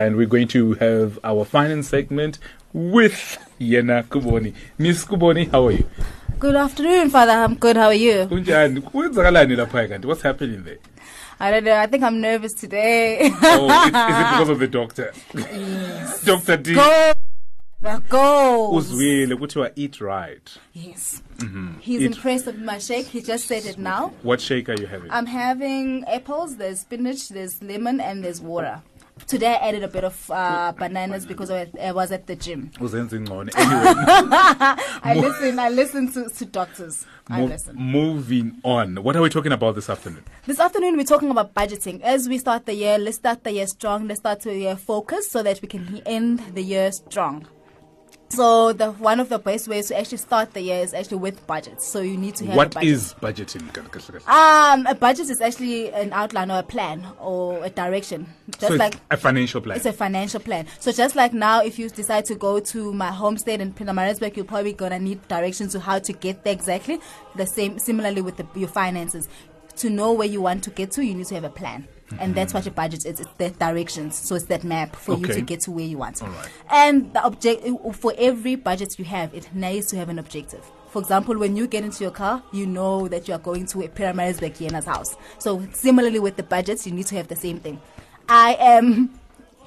And we're going to have our finance segment with Yena Khuboni. Miss Khuboni, how are you? Good afternoon, Father. I'm good. How are you? Kunjani? Kwenzakalani lapha kanti? What's happening there? I don't know. I think I'm nervous today. Oh, is, is it because of the doctor? Dr. D. Go. Go. Uzwile kuthiwa eat right. Yes. He's Mm-hmm. It- impressed with my shake. He just said it now. What shake are you having? I'm having apples, there's spinach, there's lemon, and there's water. Today I added a bit of uh, bananas because I I was at the gym. Anyway, I listen. I listen to, to doctors. I listen. moving on. What are we talking about this afternoon? This afternoon, we're talking about budgeting. As we start the year, let's start the year strong. Let's start the year focused so that we can end the year strong. So, the one of the best ways to actually start the year is actually with budgets. So, you need to have a budget. is budgeting? Um, a budget is actually an outline or a plan or a direction. Just So like a financial plan. it's a financial plan. So just like now, if you decide to go to my home state in Pietermaritzburg, you're probably gonna need directions to how to get there exactly. The same, similarly with the, your finances. To know where you want to get to, you need to have a plan. And that's what your budget is. It's the directions. So it's that map for you to get to where you want. Right. And the object for every budget you have, it needs to have an objective. For example, when you get into your car, you know that you are going to a Pietermaritzburg Yena's house. So similarly with the budgets, you need to have the same thing. I am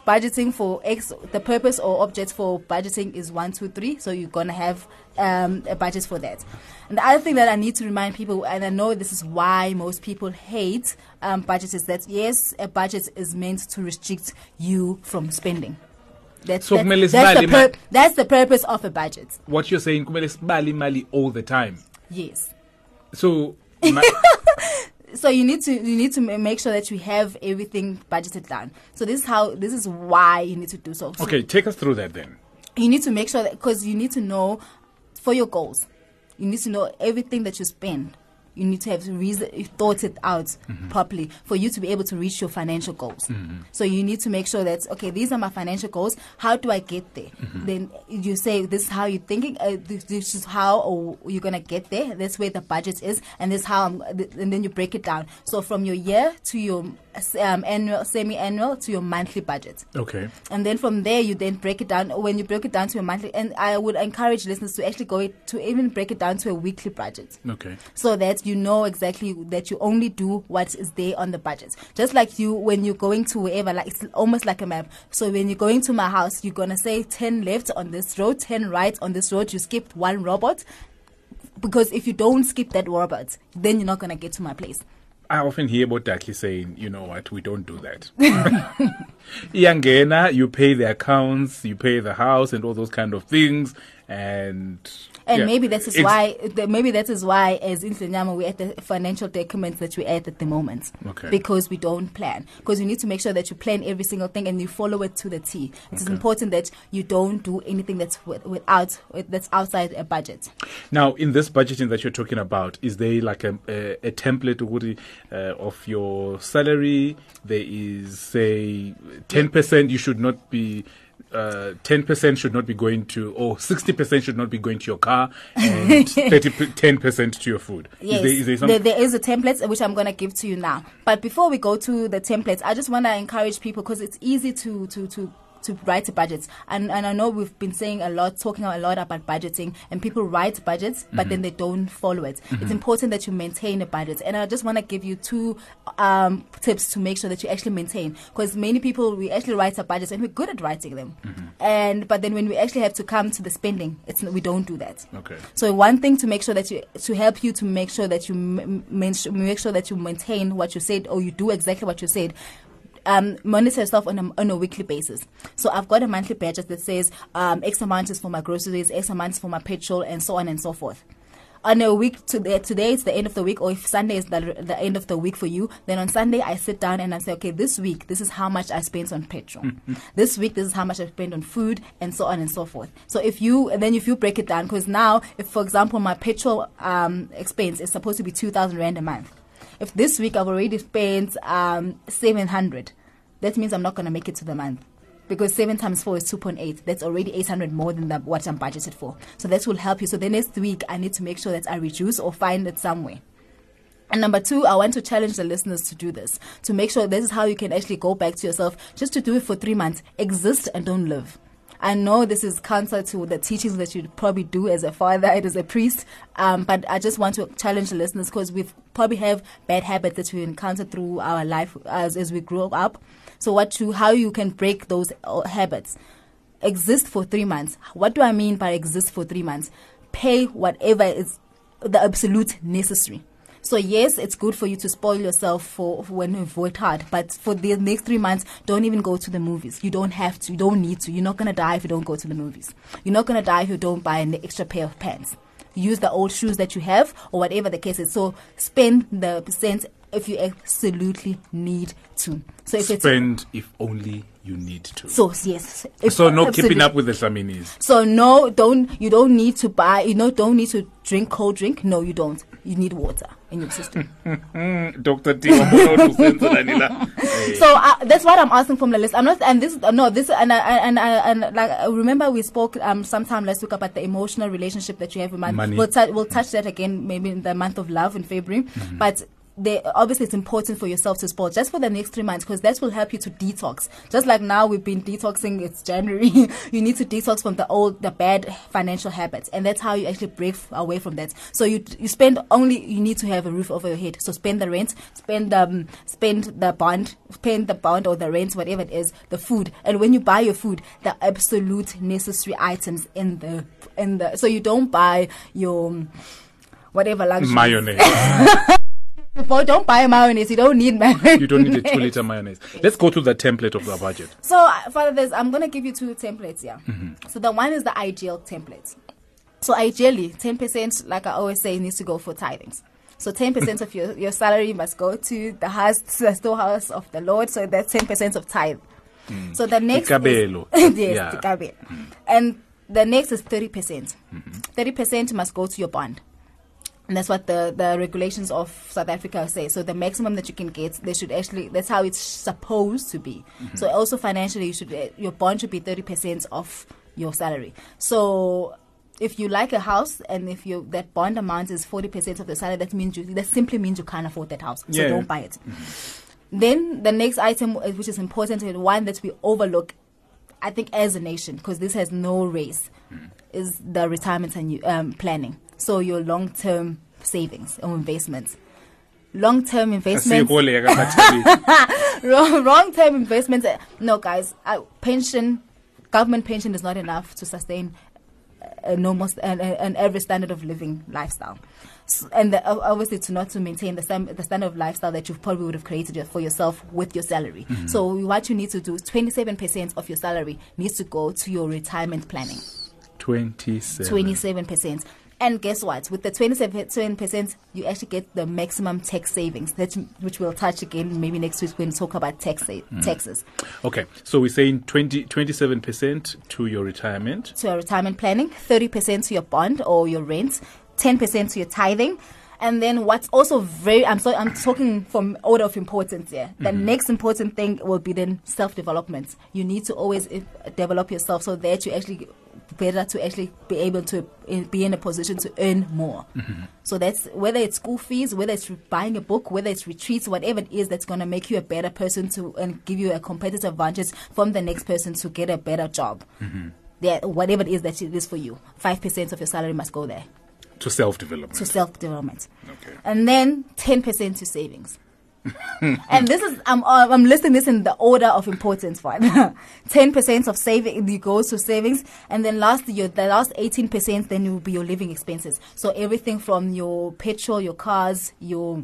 budgeting for X. The purpose or object for budgeting is one, two, three. So you're gonna have um, a budget for that. And the other thing that I need to remind people, and I know this is why most people hate um, budgets, is that yes, a budget is meant to restrict you from spending. That's, So that- that's, the ima- that's the purpose of a budget. What you're saying, kumele sibale imali all the time. Yes. So, ma- so you need to you need to make sure that you have everything budgeted down. So this is how this is why you need to do so. So okay, take us through that then. you need to make sure that because you need to know for your goals, you need to know everything that you spend. You need to have reason, thought it out properly for you to be able to reach your financial goals. So you need to make sure that okay, these are my financial goals. How do I get there? Then you say this is how you're thinking. Uh, this, this is how or you're gonna get there. That's where the budget is, and this is how. I'm, and then you break it down. So from your year to your um, annual, semi-annual to your monthly budget Okay. and then from there you then break it down when you break it down to a monthly and i would encourage listeners to actually go to even break it down to a weekly budget Okay. so that you know exactly that you only do what is there on the budget. Just like you when you're going to wherever like it's almost like a map. So when you're going to my house you're gonna say 10 left on this road 10 right on this road. You skipped one robot. Because if you don't skip that robot then you're not gonna get to my place. I often hear about Daki saying, you know what, we don't do that. Iyangena, you pay the accounts, you pay the house and all those kind of things. And And yeah, maybe that is it's- why, maybe that is why, as Inslenyama, we're at the financial documents that we're at at the moment. Okay. Because we don't plan. Because you need to make sure that you plan every single thing and you follow it to the T. It is Okay. important that you don't do anything that's without that's outside a budget. Now, in this budgeting that you're talking about, is there like a, a, a template uh, of your salary? There is, say, 10% you should not be. Uh, 10% should not be going to, or 60% should not be going to your car, and 30, 10% to your food. Yes, Is there, is there there, there is a template which I'm going to give to you now. But before we go to the templates, I just want to encourage people because it's easy to to to to write a budget. And and I know we've been saying a lot, talking a lot about budgeting, and people write budgets, but mm-hmm. then they don't follow it. It's mm-hmm. important that you maintain a budget. And I just want to give you two um, tips to make sure that you actually maintain, because many people we actually write our budgets and we're good at writing them, mm-hmm. and but then when we actually have to come to the spending, it's we don't do that. Okay. So one thing to make sure that you to help you to make sure that you m- make sure that you maintain what you said or you do exactly what you said. Um, monitor yourself on a, on a weekly basis. So I've got a monthly budget that says um, X amount is for my groceries, X amount is for my petrol, and so on and so forth. On a week today, today is the end of the week, or if Sunday is the, the end of the week for you, then on Sunday I sit down and I say, okay, this week this is how much I spent on petrol. this week this is how much I spent on food, and so on and so forth. So if you and then if you break it down, because now if for example my petrol um, expense is supposed to be two thousand rand a month, if this week I've already spent um, 700, that means I'm not going to make it to the month. Because 7 times 4 is 2.8. That's already 800 more than the, what I'm budgeted for. So that will help you. So the next week, I need to make sure that I reduce or find it somewhere. And number two, I want to challenge the listeners to do this, to make sure this is how you can actually go back to yourself, just to do it for three months. Exist and don't live. I know this is counter to the teachings that you probably do as a father and as a priest, um, but I just want to challenge the listeners because we probably have bad habits that we encounter through our life as, as we grow up. So, what to how you can break those habits? Exist for three months. What do I mean by exist for three months? Pay whatever is the absolute necessary. So yes, it's good for you to spoil yourself for, for when you've worked hard, but for the next three months, don't even go to the movies. You don't have to. You don't need to. You're not gonna die if you don't go to the movies. You're not gonna die if you don't buy an extra pair of pants. Use the old shoes that you have, or whatever the case is. So spend the percent if you absolutely need to. So if it's Spend if only you need to. so yes. So no absolutely. keeping up with the Dlaminis. So no, don't you don't need to buy. You know, don't need to drink cold drink. No, you don't. You need water in your system. Dr. T. wabona ukuthi usenzela la. So uh, that's what I'm asking from the list. I'm not, and this, uh, no, this, and I, and I, and like I remember we spoke um sometime last week about the emotional relationship that you have with money. Money. We'll, tou- we'll touch that again maybe in the month of love in February, Mm-hmm. but. They, obviously, it's important for yourself to sport just for the next three months because that will help you to detox. Just like now we've been detoxing, it's January. you need to detox from the old, the bad financial habits, and that's how you actually break away from that. So you you spend only you need to have a roof over your head. So spend the rent, spend um spend the bond, spend the bond or the rent, whatever it is, the food, and when you buy your food, the absolute necessary items in the in the so you don't buy your whatever luxury. mayonnaise. Well, don't buy mayonnaise. You don't need mayonnaise. you don't need a two liter mayonnaise. Let's go to the template of the budget. So, uh, Father, there's, I'm going to give you two templates here. Mm-hmm. So, the one is the ideal template. So, ideally, 10%, like I always say, needs to go for tithings. So, 10% of your, your salary must go to the house, to the storehouse of the Lord. So, that's 10% of tithe. So, the next. Is, yes, Yeah. ikabelo. And the next is 30%. percent 30% must go to your bond. And that's what the, the regulations of South Africa say. So the maximum that you can get, they should actually. That's how it's supposed to be. So also financially, you should uh, your bond should be thirty percent of your salary. So if you like a house and if you that bond amount is forty percent of the salary, that means you that simply means you can't afford that house. So don't buy it. Then the next item, uh, which is important and one that we overlook, I think as a nation, because this has no race, is the retirement and um, planning. So your long-term savings or investments. Long-term investments, Asikho le yakathatheli. wrong, wrong-term investments. uh, No, guys, uh, pension, government pension is not enough to sustain a normal, st- an, average standard of living lifestyle. And the, obviously, to not to maintain the, same, the standard of lifestyle that you probably would have created for yourself with your salary. So what you need to do is 27% of your salary needs to go to your retirement planning. 27. 27%. And guess what? With the 27%, you actually get the maximum tax savings, that, which we'll touch again maybe next week when we talk about tax sa- taxes. Okay, so we're saying 20, 27% to your retirement. to your retirement planning, 30% to your bond or your rent, 10% to your tithing. And then what's also very, I'm sorry, I'm talking from order of importance here. The next important thing will be then self-development. You need to always eh, develop yourself so that you actually better to actually be able to be in a position to earn more. Mm-hmm. So that's whether it's school fees, whether it's buying a book, whether it's retreats, whatever it is that's going to make you a better person to and give you a competitive advantage from the next person to get a better job mm-hmm. there, whatever it is that it is for you, five percent of your salary must go there To self development. to self development, Okay. and then ten percent to savings. and this is I'm uh, I'm listing this in the order of importance. One, ten percent of saving you goes to savings, and then last your the last eighteen percent then will be your living expenses. So everything from your petrol, your cars, your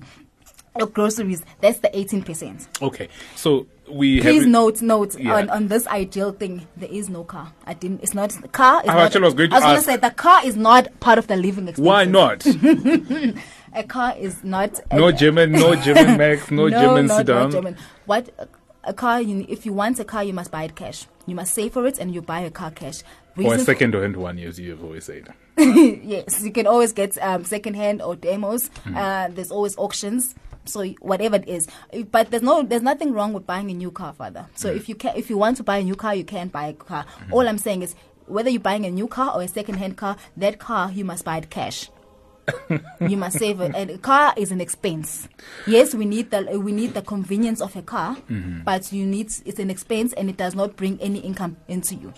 your groceries. That's the eighteen percent. Okay, so we Please have. note, note Yeah. on, on this ideal thing. There is no car. I didn't. It's not the car. Is I not, actually was going to I was gonna say the car is not part of the living expenses. Why not? A car is not. No a, German, no German Max, no, German not, sedan. Not German. What a, car? You, if you want a car, you must buy it cash. You must save for it, and you buy a car cash. Or a second hand one, as you have always said. yes, you can always get um, second hand or demos. Hmm. Uh, there's always auctions. So whatever it is, Uh, but there's no, there's nothing wrong with buying a new car, father. So Hmm. if you can, if you want to buy a new car, you can buy a car. All I'm saying is, whether you're buying a new car or a second hand car, that car you must buy it cash. you must save it. And a car is an expense. Yes, we need the we need the convenience of a car, Mm-hmm. but you need it's an expense and it does not bring any income into you.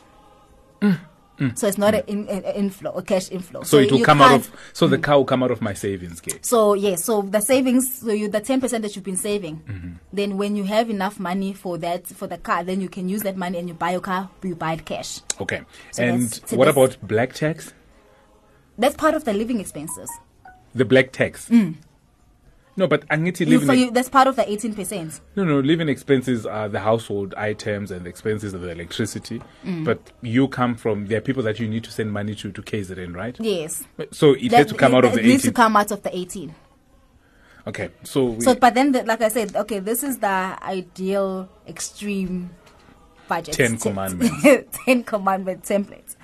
So it's not an in, an inflow, a cash inflow. Mm. So, it will come out of. So the car will come out of my savings gate. So yes, so the savings, so you the ten percent that you've been saving, Mm-hmm. then when you have enough money for that for the car, then you can use that money and you buy your car, you buy it cash. Okay. So and so what about black tax? That's part of the living expenses. The black tax. No, but Mm. You, living. for ex- you, that's part of the eighteen percent. no, no. Living expenses are the household items and the expenses of the electricity. Mm. But you come from. There are people that you need to send money to to KZN, right? Yes, So it has to come out of the it needs to come out of the eighteen. Okay. So. We, So, but then, the, like I said, okay, this is the ideal extreme budget. Ten commandments. Ten commandment templates.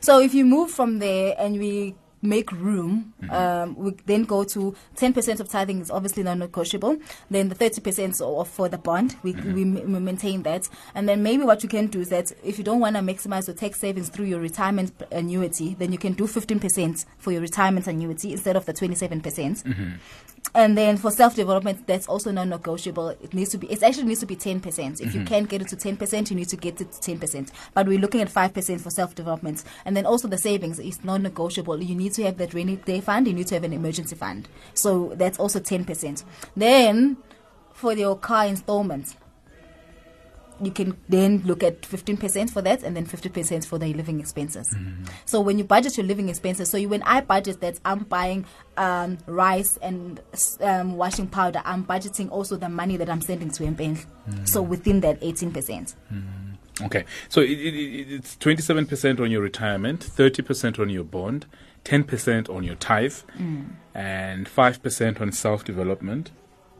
So if you move from there and we make room, mm-hmm. um, we then go to 10% of tithing is obviously non-negotiable. Then the 30% of for the bond, we, mm-hmm. we, ma- we maintain that. And then maybe what you can do is that if you don't want to maximize your tax savings through your retirement annuity, then you can do 15% for your retirement annuity instead of the 27%. percent mm-hmm. And then for self development, that's also non negotiable. It needs to be, it actually needs to be 10%. If you mm-hmm. can't get it to 10%, you need to get it to 10%. But we're looking at 5% for self development. And then also the savings is non negotiable. You need to have that rainy day fund, you need to have an emergency fund. So that's also 10%. Then for your car installments, you can then look at 15% for that and then 50% for the living expenses. So when you budget your living expenses, so you, when I budget that, I'm buying um, rice and um, washing powder, I'm budgeting also the money that I'm sending to Mpen. So within that 18%. Okay, so it, it, it, it's twenty-seven percent on your retirement, thirty percent on your bond, ten percent on your tithe, Mm. and five percent on self-development,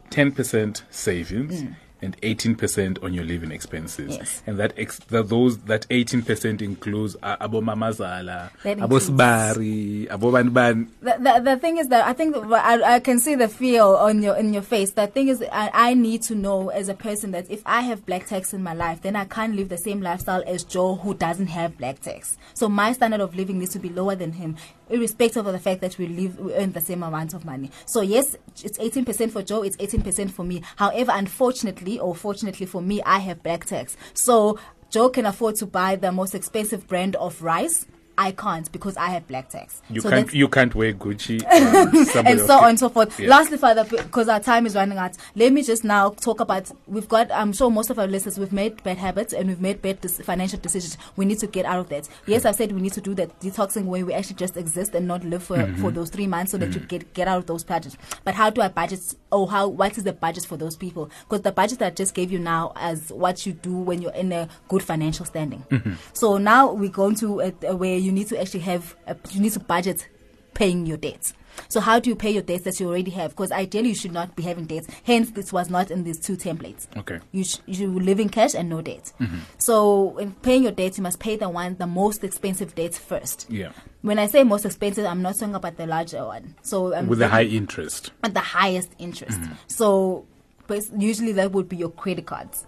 ten percent savings, and eighteen percent on your living expenses. Yes. And that ex- that those that eighteen percent includes uh, abo mamazala, abo sibari, abo ban The, the, the thing is that I think that I, I can see the fear on your in your face. The thing is, I, I need to know as a person that if I have black tax in my life, then I can't live the same lifestyle as Joe who doesn't have black tax. So my standard of living needs to be lower than him, irrespective of the fact that we live we earn the same amount of money. So yes, it's eighteen percent for Joe, it's eighteen percent for me. However, unfortunately or fortunately for me, I have black tax. So Joe can afford to buy the most expensive brand of rice. I can't because I have black tax. You so can't you can't wear Gucci and, so on and so forth. Yeah. Lastly, Father, because our time is running out, let me just now talk about. We've got. I'm sure most of our listeners we've made bad habits and we've made bad dis- financial decisions. We need to get out of that. Yes, I've said we need to do that detoxing where we actually just exist and not live for Mm-hmm. for those three months so that you get get out of those budgets. But how do I budget? Oh, how what is the budget for those people? Because the budget that I just gave you now as what you do when you're in a good financial standing. Mm-hmm. So now we're going to a, a where you need to actually have a, you need to budget paying your debts. So how do you pay your debts that you already have? Because ideally you should not be having debts. Hence, this was not in these two templates. Okay. You sh- you live in cash and no debt. So in paying your debts, you must pay the one the most expensive debts first. Yeah. When I say most expensive, I'm not talking about the larger one. So I'm With the high interest. at the highest interest. Mm-hmm. So usually that would be your credit cards.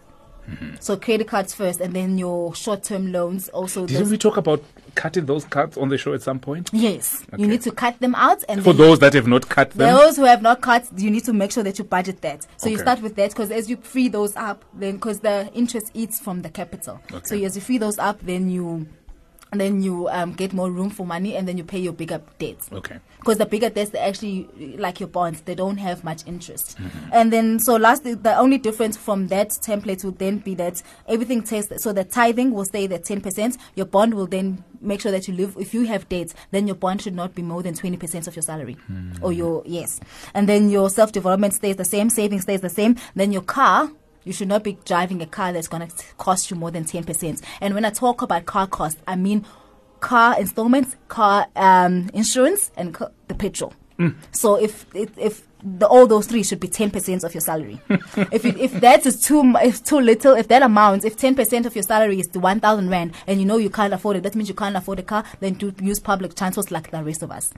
Mm-hmm. So credit cards first, and then your short-term loans. Also, Didn't we talk about cutting those cards on the show at some point? yes, Okay. you need to cut them out, and For those that have not cut them, those who have not cut, you need to make sure that you budget that. So you start with that because as you free those up, then because the interest eats from the capital. Okay. So as you free those up, then you, then you um, get more room for money, and then you pay your bigger debts. okay. Because the bigger debts, they actually like your bonds, they don't have much interest. Mm-hmm. And then, so lastly, the only difference from that template would then be that everything takes, so the tithing will stay at 10%. Your bond will then make sure that you live, if you have debts, then your bond should not be more than 20% of your salary. Or your, yes. And then your self development stays the same, saving stays the same. Then your car, you should not be driving a car that's going to cost you more than 10%. And when I talk about car cost, I mean car installments, car um, insurance, and the petrol. So if if, if the, all those three should be ten percent of your salary. if it, if that is too if too little, if that amount, if ten percent of your salary is the one thousand rand, and you know you can't afford it, that means you can't afford a car. Then do use public transport like the rest of us.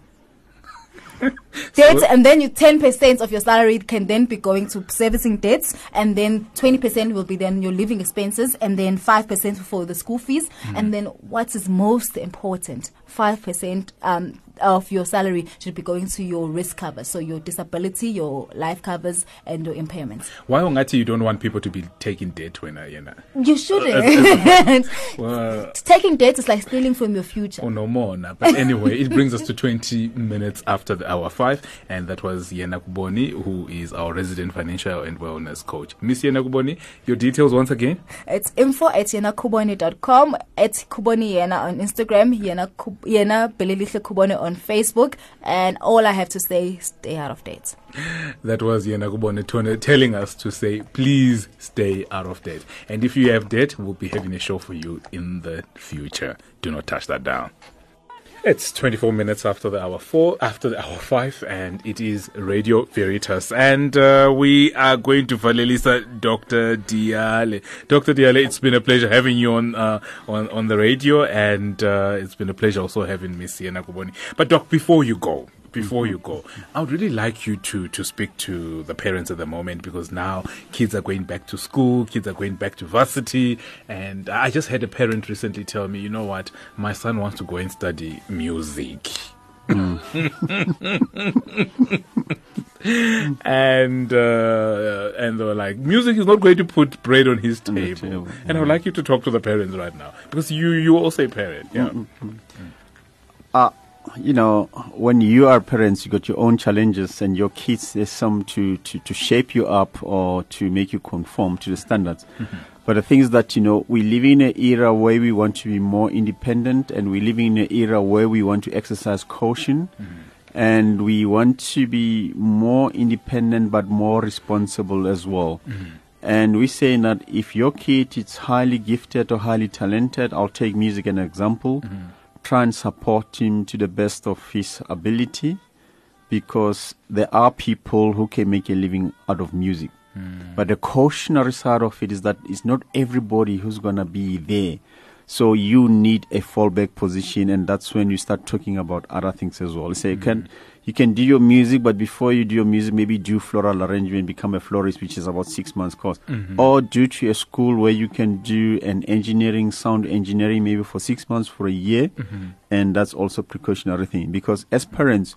Debts, and then you ten percent of your salary can then be going to servicing debts, and then twenty percent will be then your living expenses, and then five percent for the school fees, and then what is most important, five percent um, of your salary should be going to your risk cover, so your disability, your life covers, and your impairments. Why ungati you don't want people to be taking debt when I, you know? You shouldn't. Uh, well, Taking debt is like stealing from your future. Oh, no more now. But anyway, it brings us to 20 minutes after the hour five. And that was Yena Khuboni, who is our resident financial and wellness coach. Miss Yena Khuboni, your details once again. It's info at yenakhuboni.com, at Khuboni Yena on Instagram, Yena, Kub- Yena Khuboni on Facebook, and all I have to say, stay out of date. That was Yena telling us to say, please stay out of debt. And if you have debt, we'll be having a show for you in the future. Do not touch that down. It's 24 minutes after the hour four, after the hour five, and it is Radio Veritas. And uh, we are going to Valelisa Dr. Diale. Dr. Diale, it's been a pleasure having you on uh, on, on the radio, and uh, it's been a pleasure also having Miss Yena Khuboni. But, Doc, before you go, before you go, I would really like you to to speak to the parents at the moment because now kids are going back to school, kids are going back to varsity, and I just had a parent recently tell me, you know what, my son wants to go and study music. and uh, and they were like, music is not going to put bread on his table. table, And I would like you to talk to the parents right now because you you also a parent, yeah. uh, you know, when you are parents, you got your own challenges, and your kids, there's some to, to, to shape you up or to make you conform to the standards. Mm-hmm. But the thing is that, you know, we live in an era where we want to be more independent, and we live in an era where we want to exercise caution, mm-hmm. and we want to be more independent but more responsible as well. Mm-hmm. And we say that if your kid is highly gifted or highly talented, I'll take music as an example try and support him to the best of his ability because there are people who can make a living out of music. Hmm. But the cautionary side of it is that it's not everybody who's going to be there. So you need a fallback position, and that's when you start talking about other things as well. Say you can hmm. You can do your music, but before you do your music, maybe do floral arrangement, become a florist, which is about six months course, mm-hmm. or do to a school where you can do an engineering, sound engineering, maybe for six months, for a year, mm-hmm. and that's also precautionary thing. Because as parents,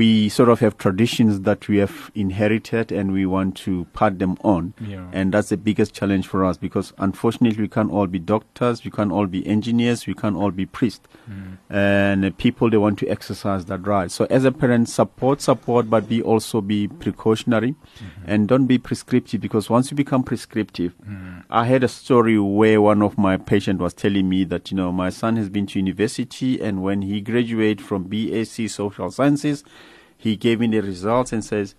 we sort of have traditions that we have inherited and we want to pass them on. Yeah. And that's the biggest challenge for us because unfortunately we can't all be doctors, we can't all be engineers, we can't all be priests. And uh, people, they want to exercise that right. So as a parent, support, support, but be also be precautionary and don't be prescriptive because once you become prescriptive, I had a story where one of my patients was telling me that, you know, my son has been to university and when he graduated from BAC Social Sciences, he gave me the results and says,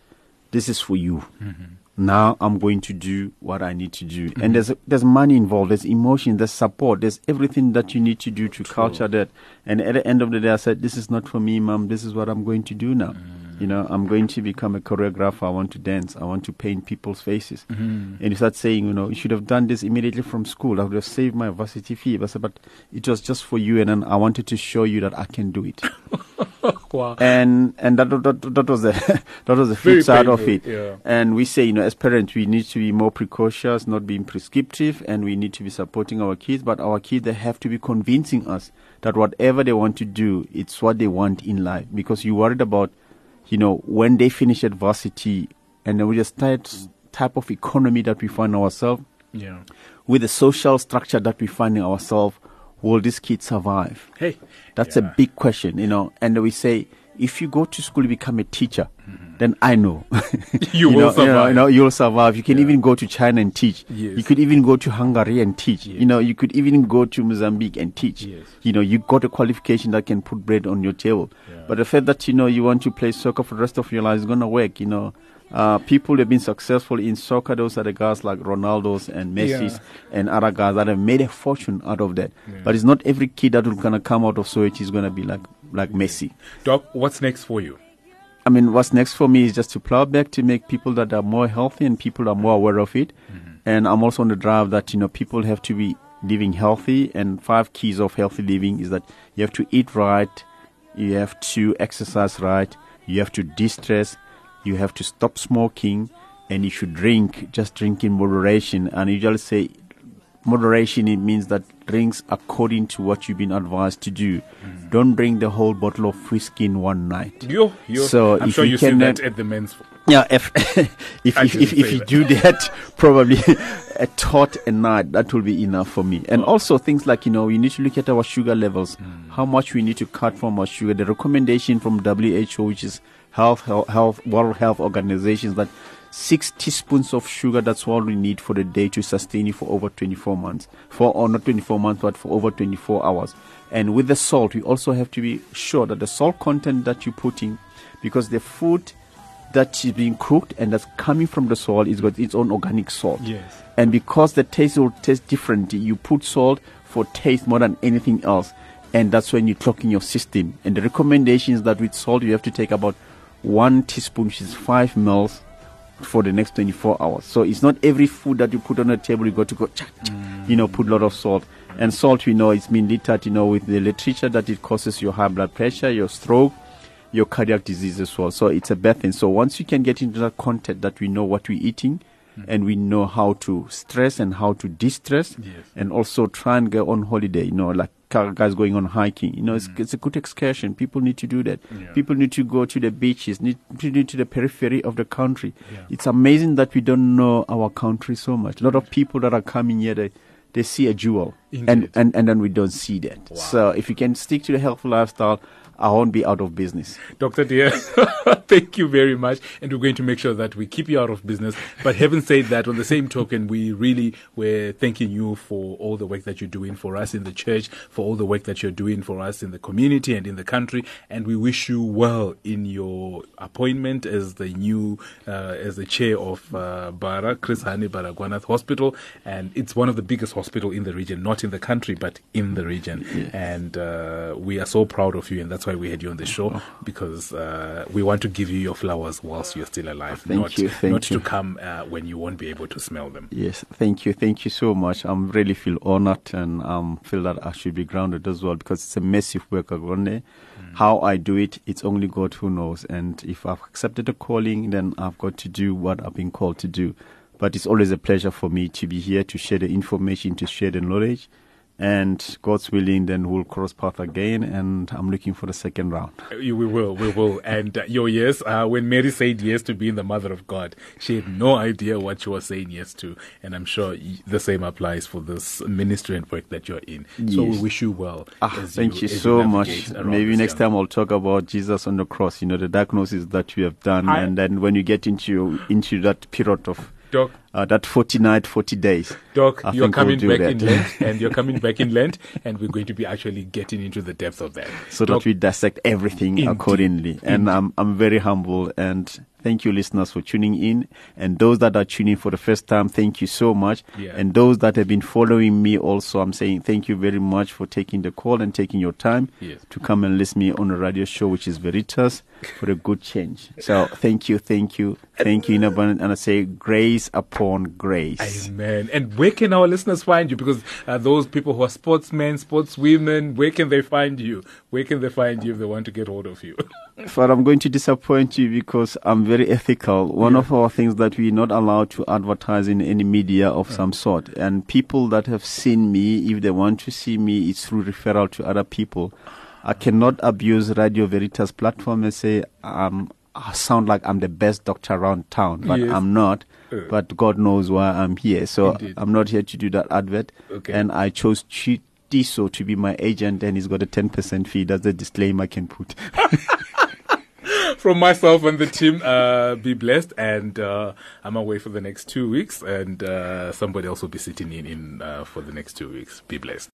this is for you. Mm-hmm. Now I'm going to do what I need to do. And mm-hmm. there's there's money involved, there's emotion, there's support, there's everything that you need to do to culture that. And at the end of the day, I said, this is not for me, mom. This is what I'm going to do now. Mm-hmm. You know, I'm going to become a choreographer. I want to dance. I want to paint people's faces. Mm-hmm. And you start saying, you know, you should have done this immediately from school. I would have saved my varsity fee. But I said, but it was just for you, and then I wanted to show you that I can do it. wow. and and that that, that was the that was the flip side of it. yeah. And we say, you know, as parents, we need to be more precautious, not being prescriptive, and we need to be supporting our kids. But our kids, they have to be convincing us that whatever they want to do, it's what they want in life. Because you worried about, you know, when they finish at varsity, and then we just type type of economy that we find ourselves Yeah. with the social structure that we find in ourselves, will these kids survive? Hey. That's Yeah. a big question, you know. And we say, if you go to school, become a teacher, then I know Mm-hmm. You will know, You know, survive. you know, you'll survive. You can even go to China and teach. Yes. You could even go to Hungary and teach. Yes. You know, you could even go to Mozambique and teach. Yes. You know, you got a qualification that can put bread on your table. But the fact that you know you want to play soccer for the rest of your life is gonna work. You know. Uh, people have been successful in soccer, those are the guys like Ronaldo's and Messi's Yeah. and other guys that have made a fortune out of that. But it's not every kid that will gonna come out of Soweto is gonna be like like Messi. Doc, what's next for you? I mean, what's next for me is just to plow back to make people that are more healthy and people are more aware of it. Mm-hmm. And I'm also on the drive that, you know, people have to be living healthy. And five keys of healthy living is that you have to eat right, you have to exercise right, you have to de-stress, you have to stop smoking, and you should drink, just drink in moderation. And you just say, moderation, it means that drinks according to what you've been advised to do. Don't drink the whole bottle of whiskey in one night. Yo, yo. So I'm if sure you you see can, that at the men's. Yeah, if if if, if, if you that. do that, probably a tot a night that will be enough for me. And also things like you know you need to look at our sugar levels, hmm. how much we need to cut from our sugar. The recommendation from WHO, which is Health Health, Health World Health Organizations, that six teaspoons of sugar that's all we need for the day to sustain you for over 24 months, for or not 24 months, but for over 24 hours. And with the salt, we also have to be sure that the salt content that you're putting, because the food that is being cooked and that's coming from the soil is got its own organic salt. Yes. And because the taste will taste different, you put salt for taste more than anything else. And that's when you clock in your system. And the recommendation is that with salt, you have to take about one teaspoon, which is five mils, for the next 24 hours. So it's not every food that you put on the table, you got to go, cha, cha, you know, put a lot of salt. And salt, we know, it's been littered, you know, with the literature that it causes your high blood pressure, your stroke, your cardiac disease as well. So it's a bad thing. So once you can get into that content that we know what we're eating hmm. and we know how to stress and how to distress Yes. and also try and go on holiday, you know, like guys going on hiking. You know, it's, mm. it's a good excursion. People need to do that. Yeah. People need to go to the beaches, need to need to the periphery of the country. Yeah. It's amazing that we don't know our country so much. A lot of people that are coming here, they, they see a jewel and, Indeed. and, and then we don't see that. Wow. So if you can stick to the healthful lifestyle, I won't be out of business. Dr. Diale, thank you very much. And we're going to make sure that we keep you out of business. But having said that, on the same token, we really were thanking you for all the work that you're doing for us in the church, for all the work that you're doing for us in the community and in the country. And we wish you well in your appointment as the new, uh, as the chair of uh, Bara, Chris Hani Baragwanath Hospital. And it's one of the biggest hospital in the region, not in the country, but in the region. And uh, we are so proud of you. And that's why we had you on the show because uh, we want to give you your flowers whilst you're still alive, Thank not, you, thank not you. to come uh, when you won't be able to smell them. Yes, thank you, thank you so much. I'm really feel honored and um feel that I should be grounded as well because it's a massive work I've done. How I do it, it's only God who knows. And if I've accepted a calling, then I've got to do what I've been called to do. But it's always a pleasure for me to be here to share the information, to share the knowledge. And God's willing, then we'll cross path again. And I'm looking for the second round. We will, we will. And uh, your yes, uh, when Mary said yes to being the mother of God, she had no idea what she was saying yes to. And I'm sure the same applies for this ministry and work that you're in. Yes. So we wish you well. Ah, thank you, as so navigate much. Maybe next young- time I'll talk about Jesus on the cross. You know the diagnosis that we have done, I- and then when you get into into that period of Doc, uh, that forty night, forty days. Doc, I you're think we'll coming back that. in Lent, and you're coming back in Lent, and we're going to be actually getting into the depth of that. so Doc, that we dissect everything Indeed. accordingly. And I'm I'm very humble and thank you listeners for tuning in and those that are tuning for the first time thank you so much Yeah. and those that have been following me also I'm saying thank you very much for taking the call and taking your time Yes. to come and listen me on a radio show which is Veritas for a good change so thank you thank you thank you in abundance and I say grace upon grace Amen. And where can our listeners find you? Because uh, those people who are sportsmen, sportswomen, where can they find you? Where can they find you if they want to get hold of you? But I'm going to disappoint you because I'm very ethical. One of our things that we're not allowed to advertise in any media of some sort. And people that have seen me, if they want to see me, it's through referral to other people. I cannot abuse Radio Veritas platform and say um, I sound like I'm the best doctor around town, but Yes. I'm not. Uh. But God knows why I'm here. So Indeed. I'm not here to do that advert. Okay. And I chose Tiso to be my agent, and he's got a 10% fee. That's the disclaimer I can put. From myself and the team, uh, be blessed. And uh, I'm away for the next two weeks, and uh, somebody else will be sitting in, in uh, for the next two weeks. Be blessed.